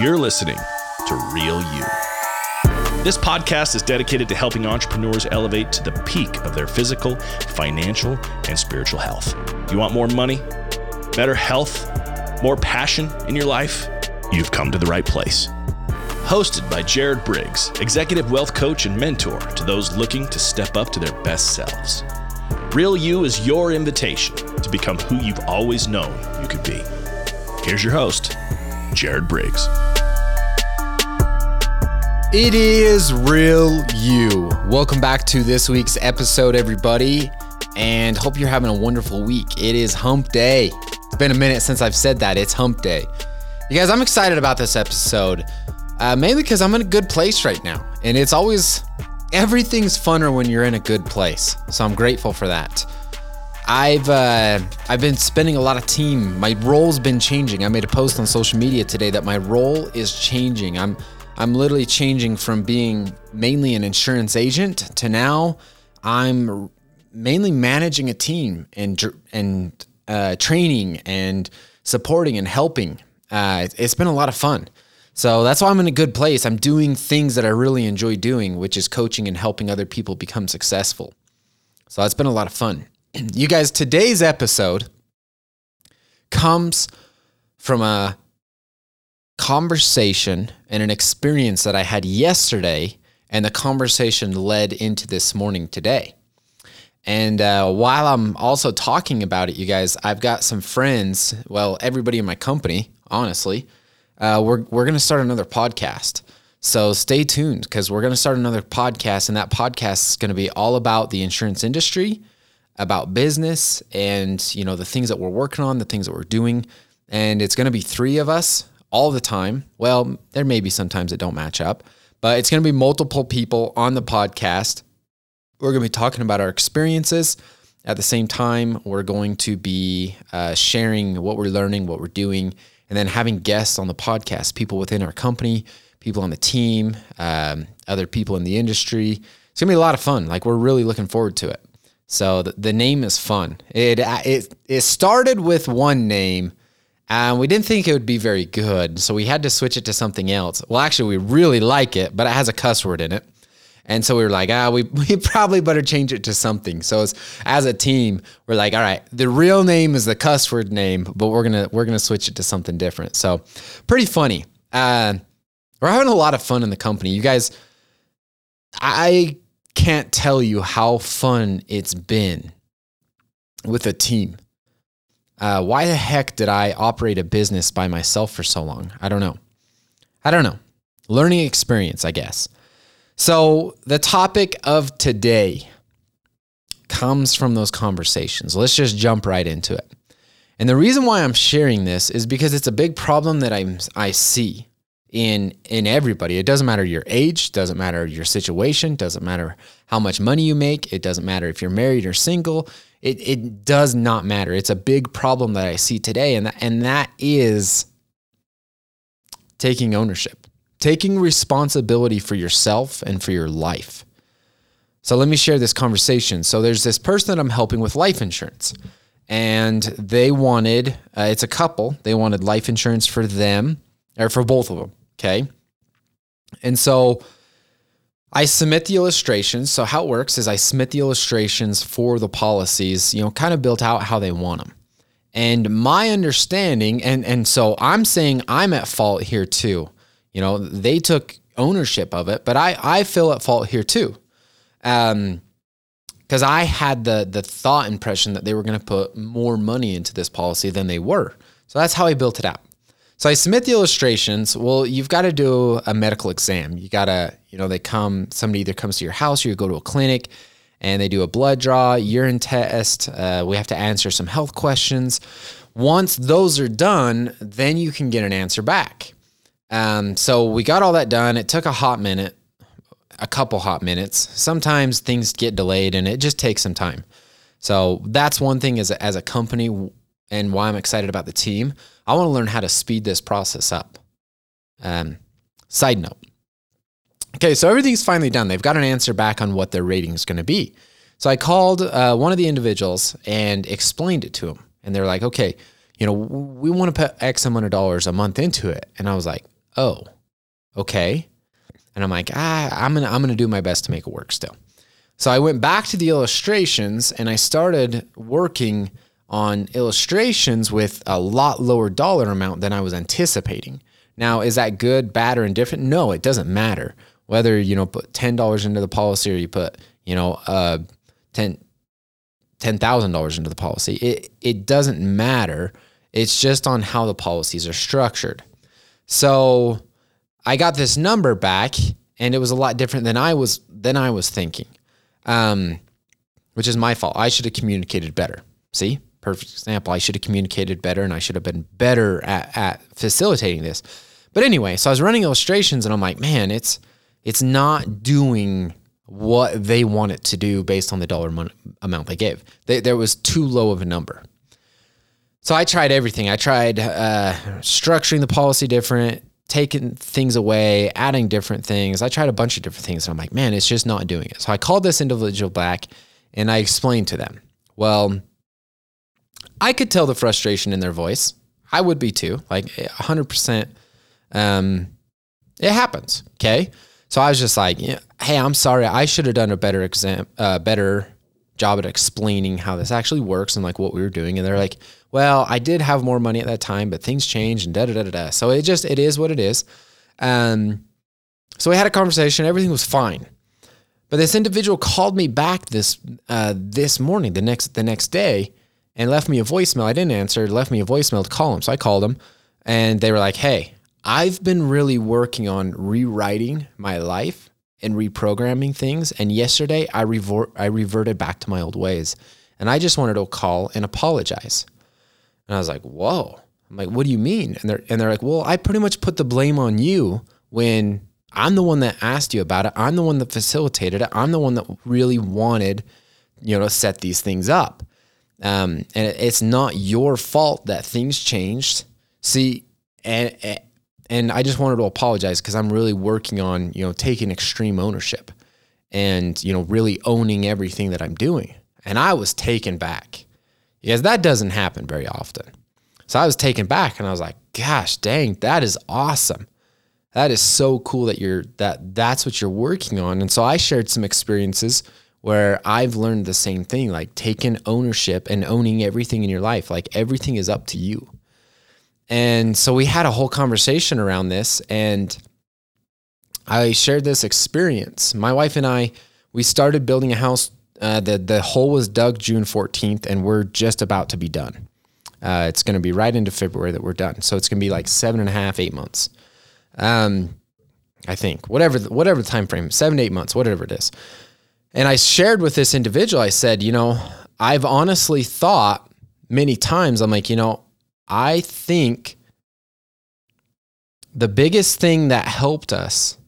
You're listening to Real You. This podcast is dedicated to helping entrepreneurs elevate to the peak of their physical, financial, and spiritual health. You want more money, better health, more passion in your life? You've come to the right place. Hosted by Jared Briggs, executive wealth coach and mentor to those looking to step up to their best selves. Real You is your invitation to become who you've always known you could be. Here's your host, Jared Briggs. It is Real You. Welcome back to this week's episode, everybody, and hope you're having a wonderful week. It is Hump Day. It's been a minute since I've said that. It's Hump Day. You guys, I'm excited about this episode, uh, mainly because I'm in a good place right now, and it's always everything's funner when you're in a good place. So I'm grateful for that. I've uh, I've been spending a lot of team. My role's been changing. I made a post on social media today that my role is changing. I'm I'm literally changing from being mainly an insurance agent to now I'm mainly managing a team and and uh, training and supporting and helping. Uh, it's been a lot of fun. So that's why I'm in a good place. I'm doing things that I really enjoy doing, which is coaching and helping other people become successful. So it's been a lot of fun. You guys, today's episode comes from a conversation and an experience that I had yesterday, and the conversation led into this morning today. And uh, while I'm also talking about it, you guys, I've got some friends, well, everybody in my company, honestly, uh, we're, we're going to start another podcast. So stay tuned because we're going to start another podcast, and that podcast is going to be all about the insurance industry about business and you know the things that we're working on, the things that we're doing, and it's going to be three of us all the time. Well, there may be sometimes that don't match up, but it's going to be multiple people on the podcast. We're going to be talking about our experiences. At the same time, we're going to be uh, sharing what we're learning, what we're doing, and then having guests on the podcast, people within our company, people on the team, um, other people in the industry. It's gonna be a lot of fun. Like we're really looking forward to it. So the, the name is fun. It it it started with one name, and we didn't think it would be very good, so we had to switch it to something else. Well, actually, we really like it, but it has a cuss word in it. And so we were like, ah, we, we probably better change it to something. So as, as a team, we're like, all right, the real name is the cuss word name, but we're gonna we're gonna switch it to something different. So pretty funny. Uh, we're having a lot of fun in the company. You guys, I can't tell you how fun it's been with a team. Uh, why the heck did I operate a business by myself for so long? I don't know. I don't know. Learning experience, I guess. So, the topic of today comes from those conversations. Let's just jump right into it. And the reason why I'm sharing this is because it's a big problem that I I see in in everybody. It doesn't matter your age, doesn't matter your situation, doesn't matter how much money you make, it doesn't matter if you're married or single. It it does not matter. It's a big problem that I see today and that, and that is taking ownership. Taking responsibility for yourself and for your life. So let me share this conversation. So there's this person that I'm helping with life insurance and they wanted uh, it's a couple they wanted life insurance for them or for both of them Okay. And so I submit the illustrations. So how it works is I submit the illustrations for the policies, you know, kind of built out how they want them. And my understanding, and and so I'm saying I'm at fault here too. You know, they took ownership of it, but I I feel at fault here too. Um because I had the the thought impression that they were going to put more money into this policy than they were. So that's how I built it out. So I submit the illustrations. Well, you've got to do a medical exam. You got to, you know, they come, somebody either comes to your house or you go to a clinic and they do a blood draw, urine test. Uh, we have to answer some health questions. Once those are done, then you can get an answer back. Um, so we got all that done. It took a hot minute, a couple hot minutes. Sometimes things get delayed and it just takes some time. So that's one thing as a, as a company and why I'm excited about the team. I want to learn how to speed this process up. Um, side note. Okay, so everything's finally done. They've got an answer back on what their rating is going to be. So I called uh, one of the individuals and explained it to him. And they're like, okay, you know, we want to put X amount of dollars a month into it. And I was like, oh, okay. And I'm like, ah, I'm gonna I'm gonna do my best to make it work still. So I went back to the illustrations and I started working on illustrations with a lot lower dollar amount than I was anticipating. Now, is that good, bad, or indifferent? No, it doesn't matter. Whether you know put ten dollars into the policy or you put you know uh, ten ten thousand dollars into the policy, it it doesn't matter. It's just on how the policies are structured. So I got this number back, and it was a lot different than I was than I was thinking, um, which is my fault. I should have communicated better. See, perfect example. I should have communicated better, and I should have been better at, at facilitating this. But anyway, so I was running illustrations, and I'm like, man, it's it's not doing what they want it to do based on the dollar mon- amount they gave. They, there was too low of a number. So I tried everything. I tried uh, structuring the policy different, taking things away, adding different things. I tried a bunch of different things. And I'm like, man, it's just not doing it. So I called this individual back and I explained to them, well, I could tell the frustration in their voice. I would be too, like 100%. Um, it happens. Okay. So I was just like, yeah, hey, I'm sorry. I should have done a better exam, uh, better job at explaining how this actually works and like what we were doing. And they're like, well, I did have more money at that time, but things changed and da da da da da. So it just it is what it is. Um, so we had a conversation. Everything was fine. But this individual called me back this uh, this morning, the next the next day, and left me a voicemail. I didn't answer. Left me a voicemail to call him. So I called him, and they were like, "Hey, I've been really working on rewriting my life and reprogramming things. And yesterday, I revert I reverted back to my old ways, and I just wanted to call and apologize." And I was like, whoa. I'm like, what do you mean? And they're and they're like, well, I pretty much put the blame on you when I'm the one that asked you about it. I'm the one that facilitated it. I'm the one that really wanted, you know, to set these things up. Um, and it's not your fault that things changed. See, and and I just wanted to apologize because I'm really working on, you know, taking extreme ownership and, you know, really owning everything that I'm doing. And I was taken back because that doesn't happen very often. So I was taken back and I was like, gosh, dang, that is awesome. That is so cool that you're that that's what you're working on. And so I shared some experiences where I've learned the same thing, like taking ownership and owning everything in your life. Like everything is up to you. And so we had a whole conversation around this and I shared this experience. My wife and I, we started building a house uh, the the hole was dug June 14th, and we're just about to be done. Uh, it's going to be right into February that we're done. So it's going to be like seven and a half, eight months. Um, I think whatever whatever the time frame, seven eight months, whatever it is. And I shared with this individual. I said, you know, I've honestly thought many times. I'm like, you know, I think the biggest thing that helped us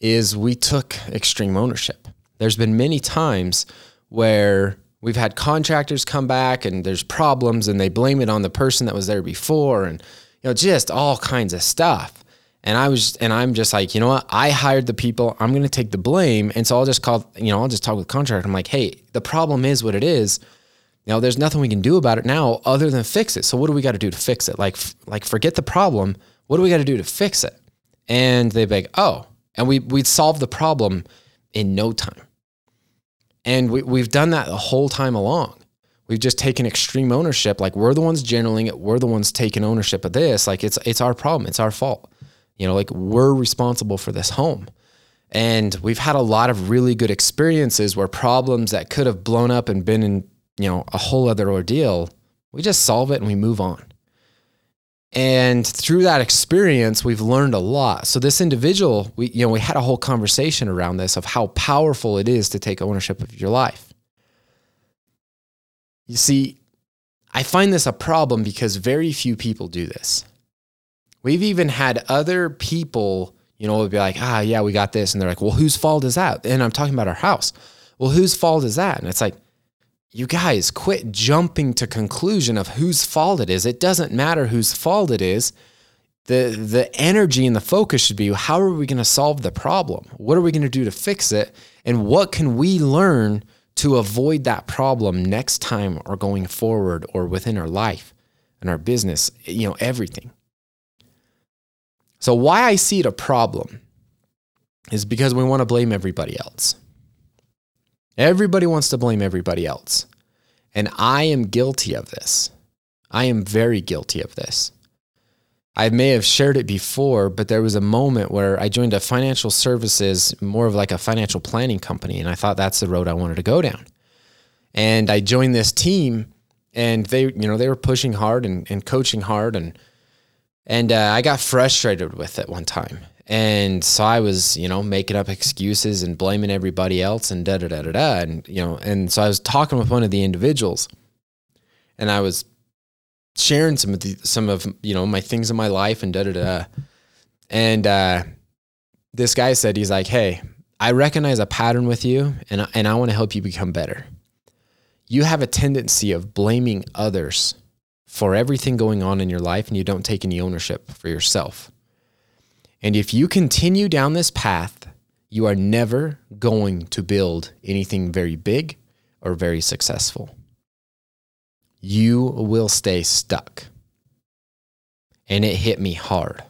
is we took extreme ownership. There's been many times where we've had contractors come back and there's problems and they blame it on the person that was there before and you know just all kinds of stuff. And I was and I'm just like, you know what? I hired the people. I'm going to take the blame. And so I'll just call, you know, I'll just talk with the contractor. I'm like, "Hey, the problem is what it is. You know, there's nothing we can do about it now other than fix it. So what do we got to do to fix it? Like like forget the problem. What do we got to do to fix it?" And they'd be like, "Oh." And we we'd solve the problem in no time. And we, we've done that the whole time along. We've just taken extreme ownership. Like we're the ones generaling it. We're the ones taking ownership of this. Like it's it's our problem. It's our fault. You know, like we're responsible for this home. And we've had a lot of really good experiences where problems that could have blown up and been in, you know, a whole other ordeal, we just solve it and we move on. And through that experience, we've learned a lot. So this individual, we you know, we had a whole conversation around this of how powerful it is to take ownership of your life. You see, I find this a problem because very few people do this. We've even had other people, you know, would be like, ah, yeah, we got this. And they're like, well, whose fault is that? And I'm talking about our house. Well, whose fault is that? And it's like, you guys quit jumping to conclusion of whose fault it is. It doesn't matter whose fault it is. The the energy and the focus should be how are we going to solve the problem? What are we going to do to fix it? And what can we learn to avoid that problem next time or going forward or within our life and our business, you know, everything. So, why I see it a problem is because we want to blame everybody else. Everybody wants to blame everybody else. And I am guilty of this. I am very guilty of this. I may have shared it before, but there was a moment where I joined a financial services, more of like a financial planning company, and I thought that's the road I wanted to go down. And I joined this team, and they, you know, they were pushing hard and, and coaching hard, and and uh, I got frustrated with it one time, and so I was, you know, making up excuses and blaming everybody else, and da da da da da, and you know, and so I was talking with one of the individuals, and I was sharing some of the some of you know my things in my life and da da da. And uh, this guy said he's like, "Hey, I recognize a pattern with you, and and I want to help you become better. You have a tendency of blaming others for everything going on in your life, and you don't take any ownership for yourself. And if you continue down this path, you are never going to build anything very big or very successful." you will stay stuck. And it hit me hard.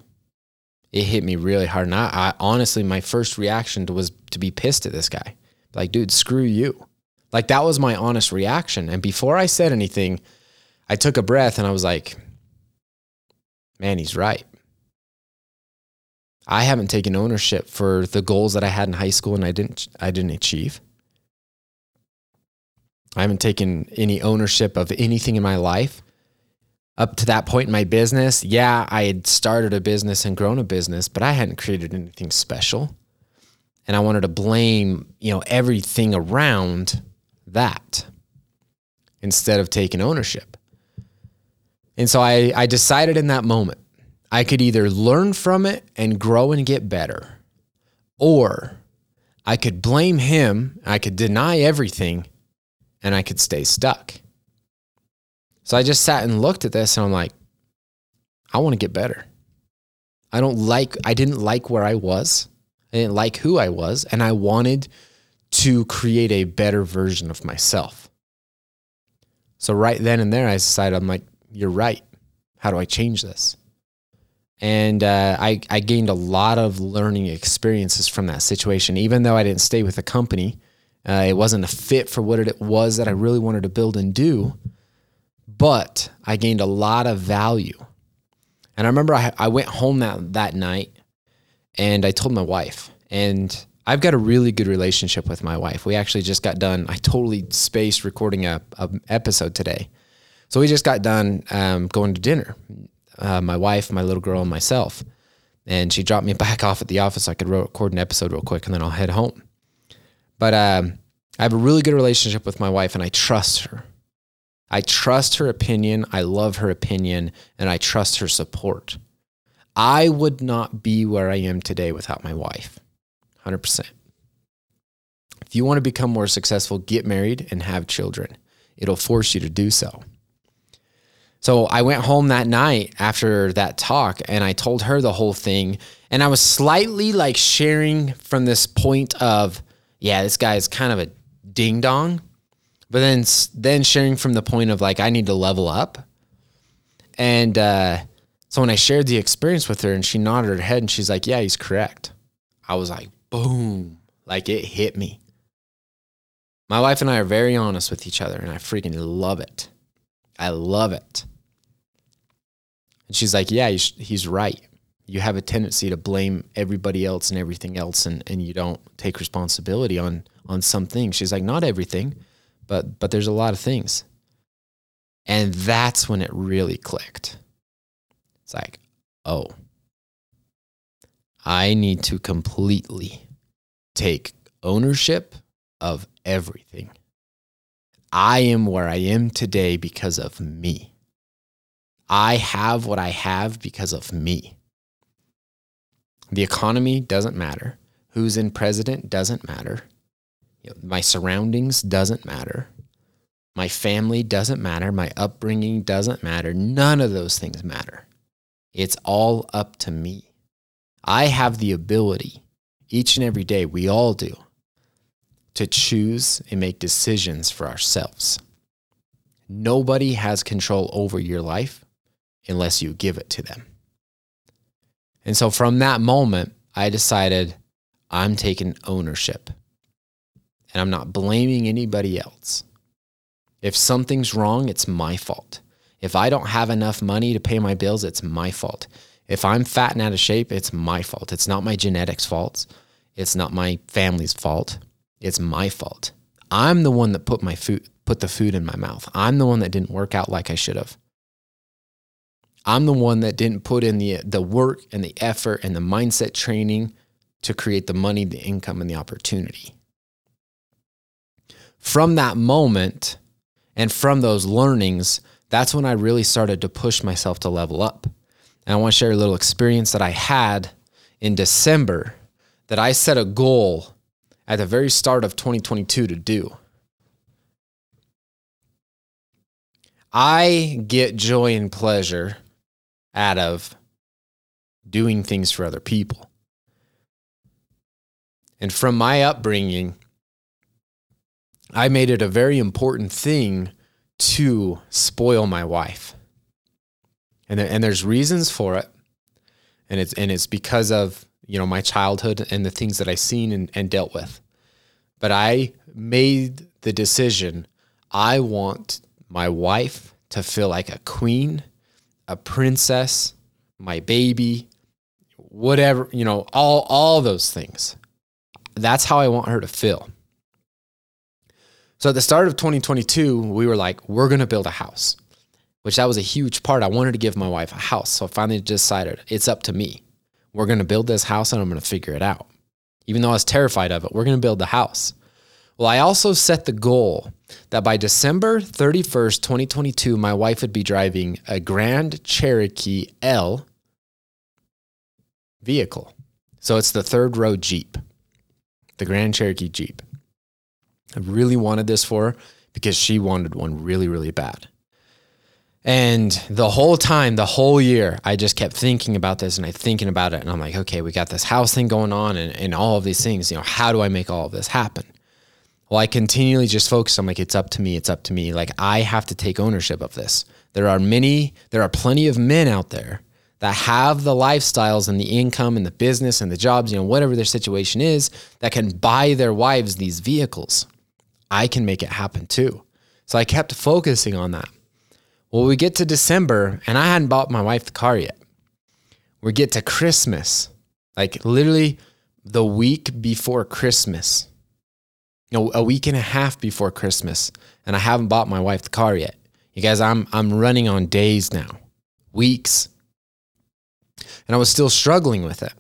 It hit me really hard. And I, I honestly, my first reaction was to be pissed at this guy. Like, dude, screw you. Like, that was my honest reaction. And before I said anything, I took a breath and I was like, man, he's right. I haven't taken ownership for the goals that I had in high school and I didn't I didn't achieve. I haven't taken any ownership of anything in my life. Up to that point in my business, yeah, I had started a business and grown a business, but I hadn't created anything special. And I wanted to blame, you know, everything around that instead of taking ownership. And so I, I decided in that moment, I could either learn from it and grow and get better, or I could blame him, I could deny everything and I could stay stuck. So I just sat and looked at this and I'm like, I want to get better. I don't like, I didn't like where I was. I didn't like who I was. And I wanted to create a better version of myself. So right then and there, I decided, I'm like, you're right. How do I change this? And uh, I, I gained a lot of learning experiences from that situation. Even though I didn't stay with the company, uh, it wasn't a fit for what it was that I really wanted to build and do, but I gained a lot of value. And I remember I, I went home that, that night and I told my wife, and I've got a really good relationship with my wife. We actually just got done. I totally spaced recording a, a episode today. So we just got done um, going to dinner. Uh, my wife, my little girl, and myself. And she dropped me back off at the office so I could record an episode real quick and then I'll head home. But um, I have a really good relationship with my wife and I trust her. I trust her opinion. I love her opinion and I trust her support. I would not be where I am today without my wife. 100%. If you want to become more successful, get married and have children. It'll force you to do so. So I went home that night after that talk and I told her the whole thing. And I was slightly like sharing from this point of, yeah, this guy is kind of a ding dong, but then then sharing from the point of like I need to level up. And uh, so when I shared the experience with her, and she nodded her head, and she's like, "Yeah, he's correct." I was like, "Boom!" Like it hit me. My wife and I are very honest with each other, and I freaking love it. I love it. And she's like, "Yeah, he's, right." you have a tendency to blame everybody else and everything else and, and you don't take responsibility on on some things. She's like, not everything, but but there's a lot of things. And that's when it really clicked. It's like, oh, I need to completely take ownership of everything. I am where I am today because of me. I have what I have because of me. The economy doesn't matter. Who's in president doesn't matter. My surroundings doesn't matter. My family doesn't matter. My upbringing doesn't matter. None of those things matter. It's all up to me. I have the ability, each and every day, we all do, to choose and make decisions for ourselves. Nobody has control over your life unless you give it to them. And so from that moment, I decided I'm taking ownership and I'm not blaming anybody else. If something's wrong, it's my fault. If I don't have enough money to pay my bills, it's my fault. If I'm fat and out of shape, it's my fault. It's not my genetics' fault. It's not my family's fault. It's my fault. I'm the one that put my food put the food in my mouth. I'm the one that didn't work out like I should have. I'm the one that didn't put in the the work and the effort and the mindset training to create the money, the income and the opportunity. From that moment and from those learnings, that's when I really started to push myself to level up. And I want to share a little experience that I had in December that I set a goal at the very start of 2022 to do. I get joy and pleasure out of doing things for other people. And from my upbringing, I made it a very important thing to spoil my wife. And, and there's reasons for it. And it's, and it's because of you know, my childhood and the things that I seen and, and dealt with. But I made the decision I want my wife to feel like a queen, a princess, my baby, whatever, you know, all all those things. That's how I want her to feel. So at the start of 2022, we were like, we're going to build a house, which that was a huge part. I wanted to give my wife a house. So I finally decided it's up to me. We're going to build this house and I'm going to figure it out. Even though I was terrified of it, we're going to build the house. Well, I also set the goal that by December 31st, 2022, my wife would be driving a Grand Cherokee L vehicle. So it's the third row Jeep, the Grand Cherokee Jeep. I really wanted this for her because she wanted one really, really bad. And the whole time, the whole year, I just kept thinking about this and I thinking about it. And I'm like, okay, we got this house thing going on and, and all of these things. You know, how do I make all of this happen? Well, I continually just focus. I'm like, it's up to me. It's up to me. Like, I have to take ownership of this. There are many, there are plenty of men out there that have the lifestyles and the income and the business and the jobs, you know, whatever their situation is, that can buy their wives these vehicles. I can make it happen too. So I kept focusing on that. Well, we get to December and I hadn't bought my wife the car yet. We get to Christmas, like literally the week before Christmas, know, a week and a half before Christmas, and I haven't bought my wife the car yet. You guys, I'm I'm running on days now, weeks, and I was still struggling with it.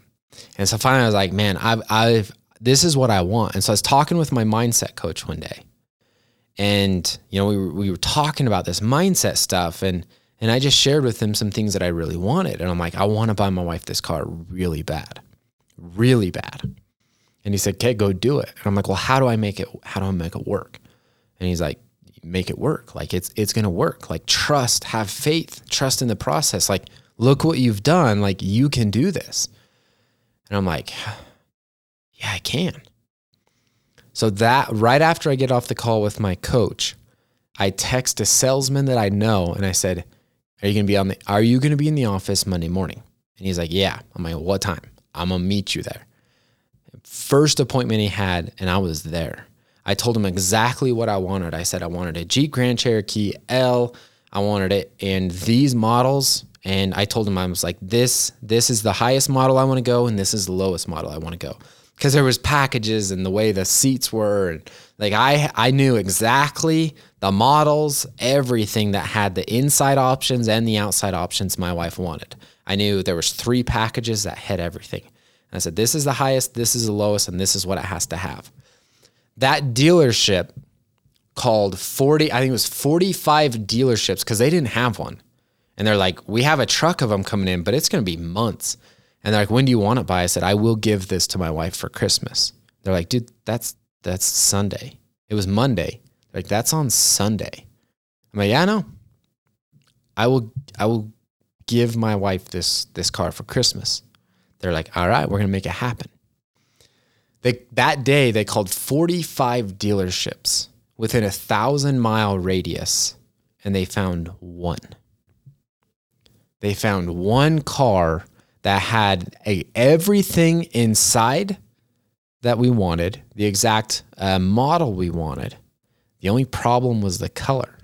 And so finally, I was like, man, I've I've this is what I want. And so I was talking with my mindset coach one day, and you know we were, we were talking about this mindset stuff and and I just shared with him some things that I really wanted and I'm like I want to buy my wife this car really bad really bad and he said okay go do it and I'm like well how do I make it how do I make it work and he's like make it work like it's it's to work like trust have faith trust in the process like look what you've done like you can do this and I'm like yeah I can so that right after I get off the call with my coach, I text a salesman that I know and I said, Are you gonna be on the are you gonna be in the office Monday morning? And he's like, Yeah. I'm like, What time? I'm gonna meet you there. First appointment he had, and I was there. I told him exactly what I wanted. I said I wanted a Jeep Grand Cherokee L. I wanted it in these models. And I told him I was like, this, this is the highest model I want to go, and this is the lowest model I want to go because there was packages and the way the seats were and like I I knew exactly the models, everything that had the inside options and the outside options my wife wanted. I knew there was three packages that had everything. I said this is the highest, this is the lowest and this is what it has to have. That dealership called 40 I think it was 45 dealerships cuz they didn't have one. And they're like, "We have a truck of them coming in, but it's going to be months." And they're like, when do you want it by? I said, I will give this to my wife for Christmas. They're like, dude, that's that's Sunday. It was Monday. They're like, that's on Sunday. I'm like, yeah, I know. I will I will give my wife this this car for Christmas. They're like, all right, we're gonna make it happen. They that day they called 45 dealerships within a thousand mile radius, and they found one. They found one car that had a, everything inside that we wanted, the exact uh, model we wanted. The only problem was the color.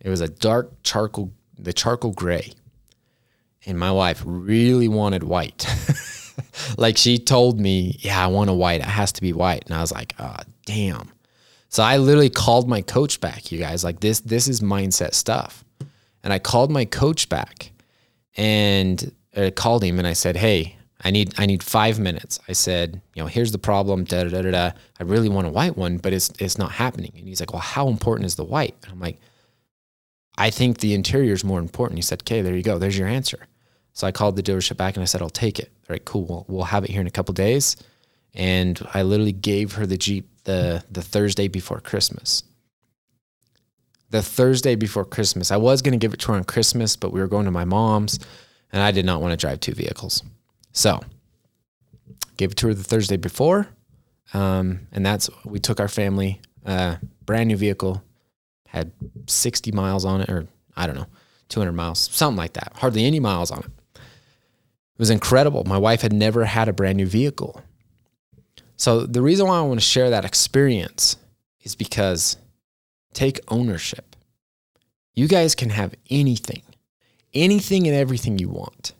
It was a dark charcoal, the charcoal gray. And my wife really wanted white. like she told me, Yeah, I want a white. It has to be white. And I was like, Oh, damn. So I literally called my coach back, you guys. Like this, this is mindset stuff. And I called my coach back and I uh, called him and I said, Hey, I need I need five minutes. I said, you know, here's the problem. Da da da da. I really want a white one, but it's it's not happening. And he's like, well, how important is the white? And I'm like, I think the interior is more important. He said, okay, there you go. There's your answer. So I called the dealership back and I said, I'll take it. All right, cool. We'll, we'll have it here in a couple days. And I literally gave her the Jeep the the Thursday before Christmas. The Thursday before Christmas. I was going to give it to her on Christmas, but we were going to my mom's and I did not want to drive two vehicles. So gave it to her the Thursday before. Um, and that's, we took our family, uh, brand new vehicle, had 60 miles on it, or I don't know, 200 miles, something like that. Hardly any miles on it. It was incredible. My wife had never had a brand new vehicle. So the reason why I want to share that experience is because take ownership. You guys can have anything, anything and everything you want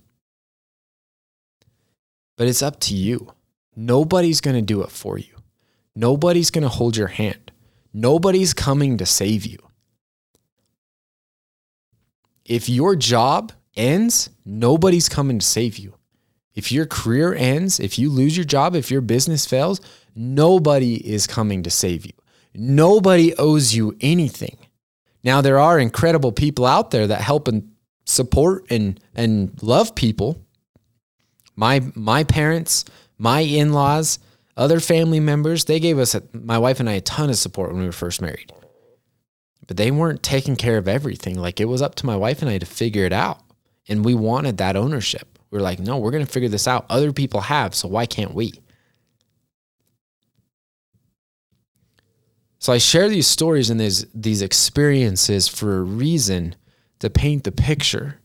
but it's up to you. Nobody's going to do it for you. Nobody's going to hold your hand. Nobody's coming to save you. If your job ends, nobody's coming to save you. If your career ends, if you lose your job, if your business fails, nobody is coming to save you. Nobody owes you anything. Now, there are incredible people out there that help and support and, and love people my my parents, my in-laws, other family members, they gave us a, my wife and I a ton of support when we were first married. But they weren't taking care of everything. Like it was up to my wife and I to figure it out. And we wanted that ownership. We are like, no, we're going to figure this out. Other people have, so why can't we? So I share these stories and these these experiences for a reason to paint the picture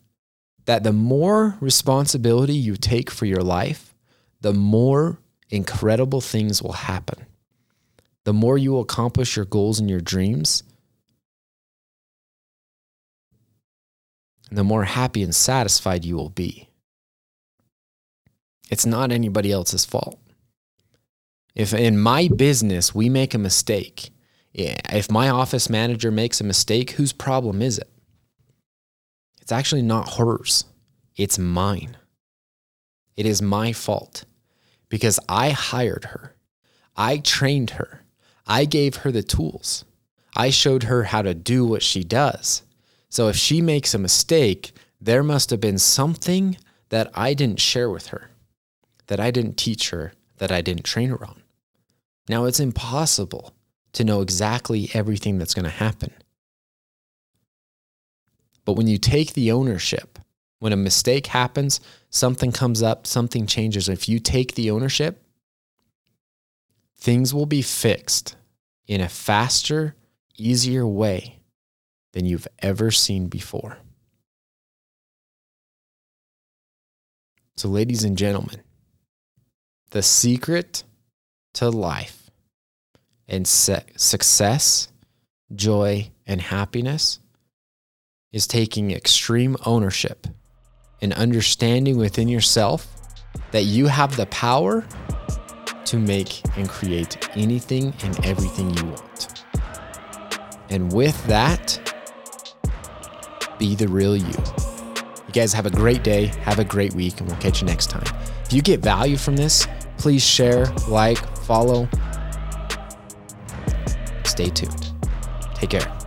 that the more responsibility you take for your life, the more incredible things will happen. The more you will accomplish your goals and your dreams, the more happy and satisfied you will be. It's not anybody else's fault. If in my business we make a mistake, if my office manager makes a mistake, whose problem is it? It's actually not hers, it's mine. It is my fault because I hired her. I trained her. I gave her the tools. I showed her how to do what she does. So if she makes a mistake, there must have been something that I didn't share with her, that I didn't teach her, that I didn't train her on. Now, it's impossible to know exactly everything that's going to happen. But when you take the ownership, when a mistake happens, something comes up, something changes. If you take the ownership, things will be fixed in a faster, easier way than you've ever seen before. So, ladies and gentlemen, the secret to life and success, joy, and happiness is taking extreme ownership and understanding within yourself that you have the power to make and create anything and everything you want. And with that, be the real you. You guys have a great day, have a great week, and we'll catch you next time. If you get value from this, please share, like, follow. Stay tuned. Take care.